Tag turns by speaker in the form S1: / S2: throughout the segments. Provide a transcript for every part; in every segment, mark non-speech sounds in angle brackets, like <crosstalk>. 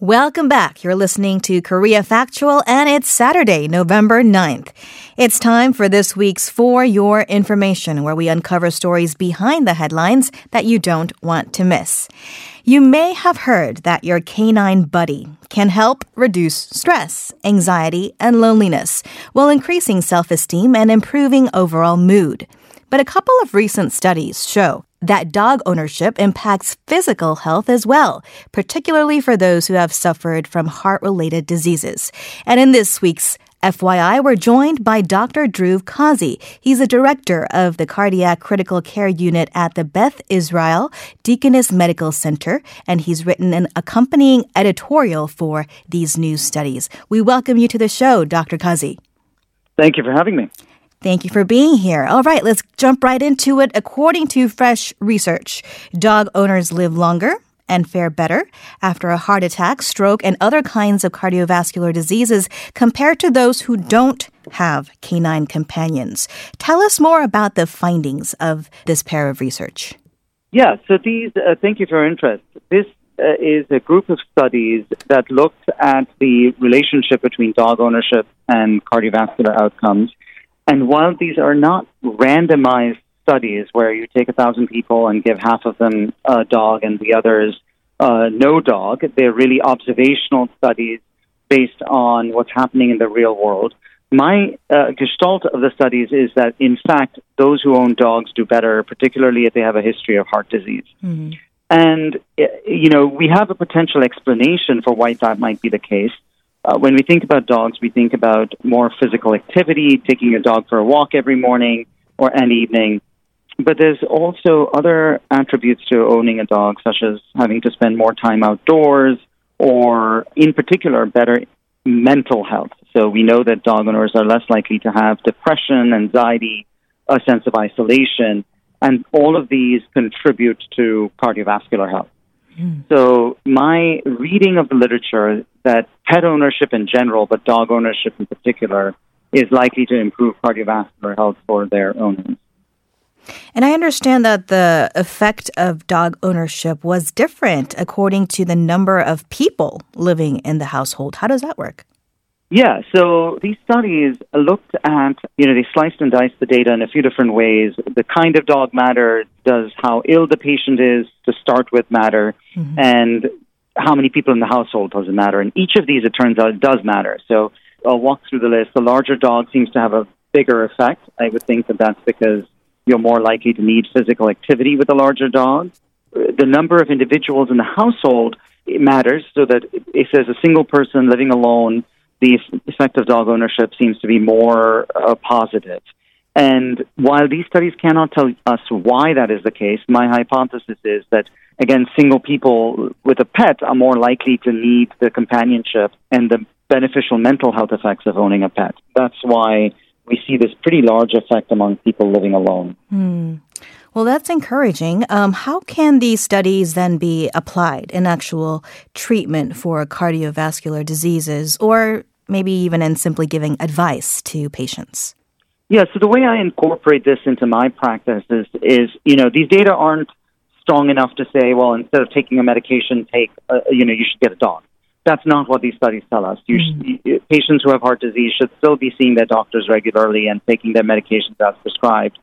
S1: Welcome back. You're listening to Korea Factual, and it's Saturday, November 9th. It's time for this week's For Your Information, where we uncover stories behind the headlines that you don't want to miss. You may have heard that your canine buddy can help reduce stress, anxiety, and loneliness while increasing self esteem and improving overall mood. But a couple of recent studies show that dog ownership impacts physical health as well, particularly for those who have suffered from heart related diseases. And in this week's FYI, we're joined by Dr. Dhruv Kazi. He's a director of the Cardiac Critical Care Unit at the Beth Israel Deaconess Medical Center, and he's written an accompanying editorial for these new studies. We welcome you to the show, Dr. Kazi.
S2: Thank you for having me.
S1: Thank you for being here. All right, let's jump right into it. According to fresh research, dog owners live longer and fare better after a heart attack, stroke, and other kinds of cardiovascular diseases compared to those who don't have canine companions. Tell us more about the findings of this pair of research.
S2: Yeah, so these, uh, thank you for your interest. This uh, is a group of studies that looked at the relationship between dog ownership and cardiovascular outcomes. And while these are not randomized studies where you take a thousand people and give half of them a dog and the others uh, no dog. They're really observational studies based on what's happening in the real world. My uh, gestalt of the studies is that, in fact, those who own dogs do better, particularly if they have a history of heart disease. Mm-hmm. And, uh, you know, we have a potential explanation for why that might be the case. Uh, when we think about dogs, we think about more physical activity, taking a dog for a walk every morning or and evening. But there's also other attributes to owning a dog, such as having to spend more time outdoors, or in particular, better mental health. So we know that dog owners are less likely to have depression, anxiety, a sense of isolation, and all of these contribute to cardiovascular health. Mm. So my reading of the literature that pet ownership in general, but dog ownership in particular, is likely to improve cardiovascular health for their owners.
S1: And I understand that the effect of dog ownership was different according to the number of people living in the household. How does that work?
S2: Yeah, so these studies looked at, you know, they sliced and diced the data in a few different ways. The kind of dog matter, does how ill the patient is to start with matter, mm-hmm. and how many people in the household does it matter. And each of these, it turns out, does matter. So I'll walk through the list. The larger dog seems to have a bigger effect. I would think that that's because you're more likely to need physical activity with a larger dog. The number of individuals in the household matters, so that if there's a single person living alone, the effect of dog ownership seems to be more uh, positive. And while these studies cannot tell us why that is the case, my hypothesis is that, again, single people with a pet are more likely to need the companionship and the beneficial mental health effects of owning a pet. That's why we see this pretty large effect among people living alone.
S1: Hmm. Well, that's encouraging. Um, how can these studies then be applied in actual treatment for cardiovascular diseases, or maybe even in simply giving advice to patients?
S2: Yeah, so the way I incorporate this into my practice is, is you know, these data aren't strong enough to say, well, instead of taking a medication, take, uh, you know, you should get a dog that's not what these studies tell us. Mm-hmm. patients who have heart disease should still be seeing their doctors regularly and taking their medications as prescribed.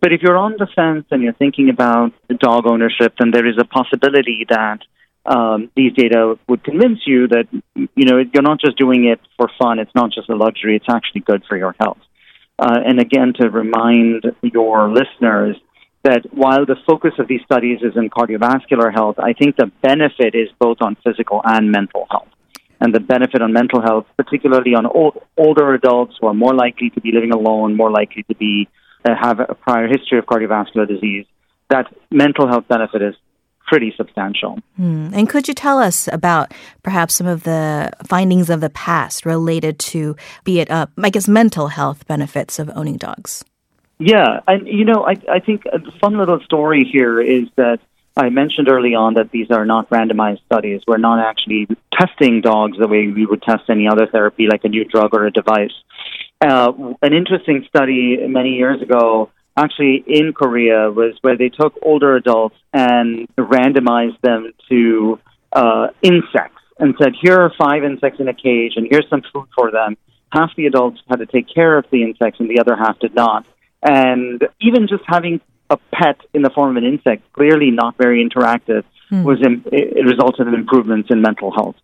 S2: But if you're on the fence and you're thinking about dog ownership, then there is a possibility that um, these data would convince you that you know you're not just doing it for fun. It's not just a luxury. It's actually good for your health. Uh, and again, to remind your listeners that while the focus of these studies is in cardiovascular health, I think the benefit is both on physical and mental health. And the benefit on mental health, particularly on old, older adults who are more likely to be living alone, more likely to be uh, have a prior history of cardiovascular disease, that mental health benefit is pretty substantial.
S1: Hmm. And could you tell us about perhaps some of the findings of the past related to, be it, uh, I guess, mental health benefits of owning dogs?
S2: Yeah, and you know, I I think a fun little story here is that I mentioned early on that these are not randomized studies. We're not actually testing dogs the way we would test any other therapy, like a new drug or a device. Uh, an interesting study many years ago, actually in Korea, was where they took older adults and randomized them to uh, insects and said, here are five insects in a cage, and here's some food for them, half the adults had to take care of the insects, and the other half did not. And even just having a pet in the form of an insect, clearly not very interactive, mm. was in, it resulted in improvements in mental health.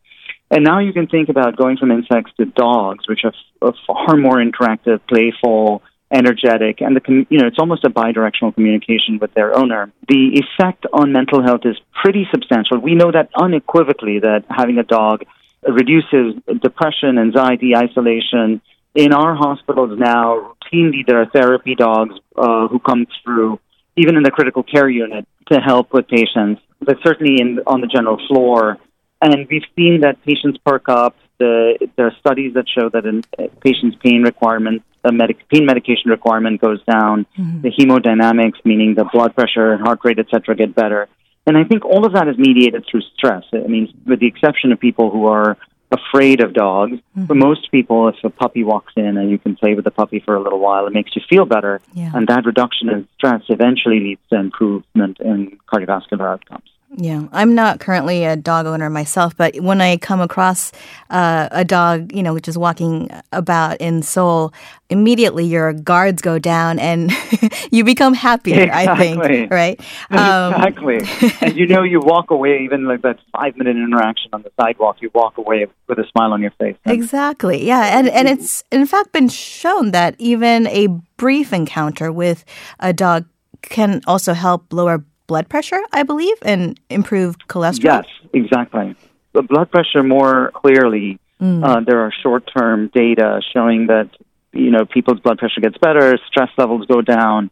S2: And now you can think about going from insects to dogs, which are, are far more interactive, playful, energetic, and the you know it's almost a bidirectional communication with their owner. The effect on mental health is pretty substantial. We know that unequivocally that having a dog reduces depression, anxiety, isolation. In our hospitals now, routinely there are therapy dogs uh, who come through, even in the critical care unit, to help with patients. But certainly in on the general floor, and we've seen that patients perk up. The, there are studies that show that a patient's pain requirement, the medic, pain medication requirement goes down. Mm-hmm. The hemodynamics, meaning the blood pressure, and heart rate, etc., get better. And I think all of that is mediated through stress. I mean, with the exception of people who are afraid of dogs, mm-hmm. for most people, if a puppy walks in and you can play with the puppy for a little while, it makes you feel better. Yeah. And that reduction in stress eventually leads to improvement in cardiovascular outcomes.
S1: Yeah, I'm not currently a dog owner myself, but when I come across uh, a dog, you know, which is walking about in Seoul, immediately your guards go down and <laughs> you become happier. Exactly. I think, right? <laughs>
S2: Um, exactly. and you know, you walk away, even like that five minute interaction on the sidewalk, you walk away with a smile on your face.
S1: Exactly. Yeah, and and it's in fact been shown that even a brief encounter with a dog can also help lower blood pressure, I believe, and improve cholesterol?
S2: Yes, exactly. The blood pressure more clearly. Mm. Uh, there are short-term data showing that you know people's blood pressure gets better, stress levels go down.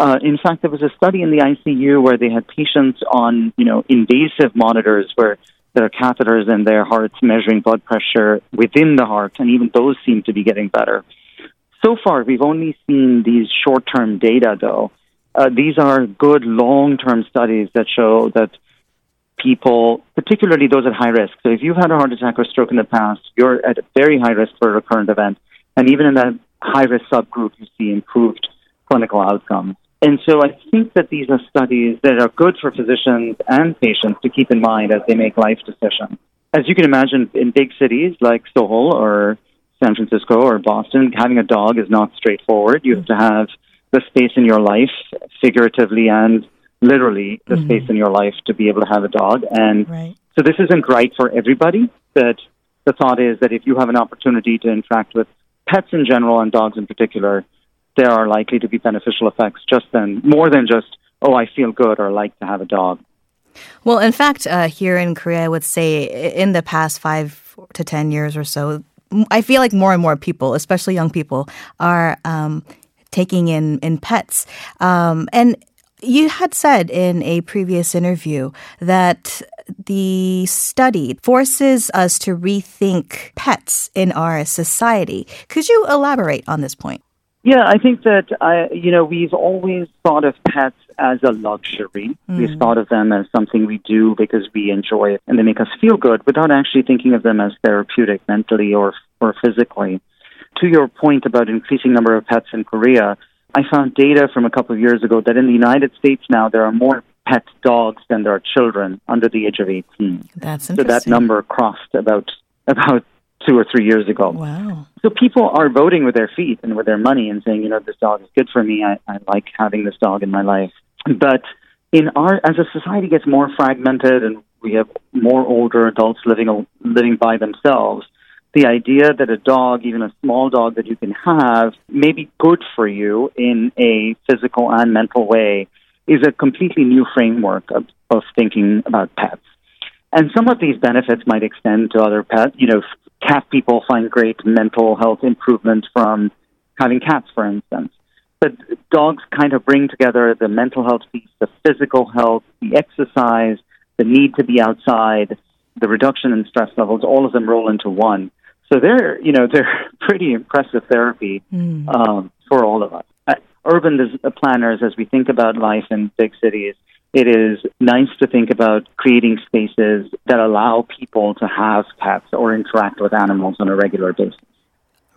S2: Uh, in fact, there was a study in the ICU where they had patients on you know invasive monitors where there are catheters in their hearts measuring blood pressure within the heart, and even those seem to be getting better. So far, we've only seen these short-term data, though, uh, these are good long-term studies that show that people, particularly those at high risk. So if you've had a heart attack or stroke in the past, you're at a very high risk for a recurrent event. And even in that high risk subgroup, you see improved clinical outcomes. And so I think that these are studies that are good for physicians and patients to keep in mind as they make life decisions. As you can imagine, in big cities like Seoul or San Francisco or Boston, having a dog is not straightforward. You have to have the space in your life, figuratively and literally, the mm-hmm. space in your life to be able to have a dog. And right. so this isn't right for everybody, but the thought is that if you have an opportunity to interact with pets in general and dogs in particular, there are likely to be beneficial effects just then, more than just, oh, I feel good or like to have a dog.
S1: Well, in fact, uh, here in Korea, I would say in the past five to 10 years or so, I feel like more and more people, especially young people, are um, taking in in pets. Um, and you had said in a previous interview that the study forces us to rethink pets in our society. Could you elaborate on this point?
S2: Yeah, I think that I, you know we've always thought of pets as a luxury. Mm. We've thought of them as something we do because we enjoy it and they make us feel good, without actually thinking of them as therapeutic mentally or or physically to your point about increasing number of pets in Korea, I found data from a couple of years ago that in the United States now there are more pet dogs than there are children under the age of 18.
S1: That's
S2: interesting. So that number crossed about about two or three years ago.
S1: Wow.
S2: So people are voting with their feet and with their money and saying, you know, this dog is good for me. I, I like having this dog in my life. But in our as a society gets more fragmented and we have more older adults living living by themselves, the idea that a dog, even a small dog that you can have, may be good for you in a physical and mental way is a completely new framework of, of thinking about pets. And some of these benefits might extend to other pets. You know, cat people find great mental health improvement from having cats, for instance. But dogs kind of bring together the mental health piece, the physical health, the exercise, the need to be outside, the reduction in stress levels, all of them roll into one. So they're, you know, they're <laughs> pretty impressive therapy mm. um, for all of us. Uh, urban planners, as we think about life in big cities, it is nice to think about creating spaces that allow people to have pets or interact with animals on a regular basis.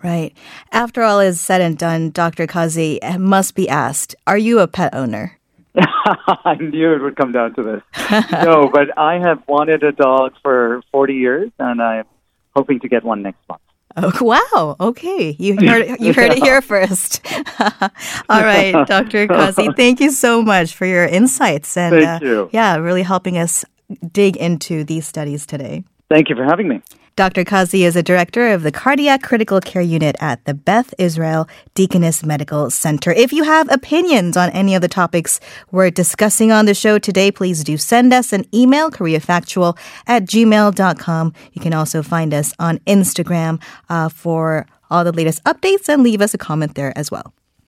S1: Right. After all is said and done, Dr. Kazi must be asked, are you a pet owner? <laughs>
S2: I knew it would come down to this. <laughs> no, but I have wanted a dog for 40 years, and I'm hoping to get one next month.
S1: Oh, wow. Okay. You <laughs> heard, you heard it here first. All right, Dr. Kazi, thank you so much for your insights and
S2: uh, you.
S1: yeah, really helping us dig into these studies today.
S2: Thank you for having me.
S1: Dr. Kazi is a director of the Cardiac Critical Care Unit at the Beth Israel Deaconess Medical Center. If you have opinions on any of the topics we're discussing on the show today, please do send us an email, koreafactual at gmail.com. You can also find us on Instagram uh, for all the latest updates and leave us a comment there as well.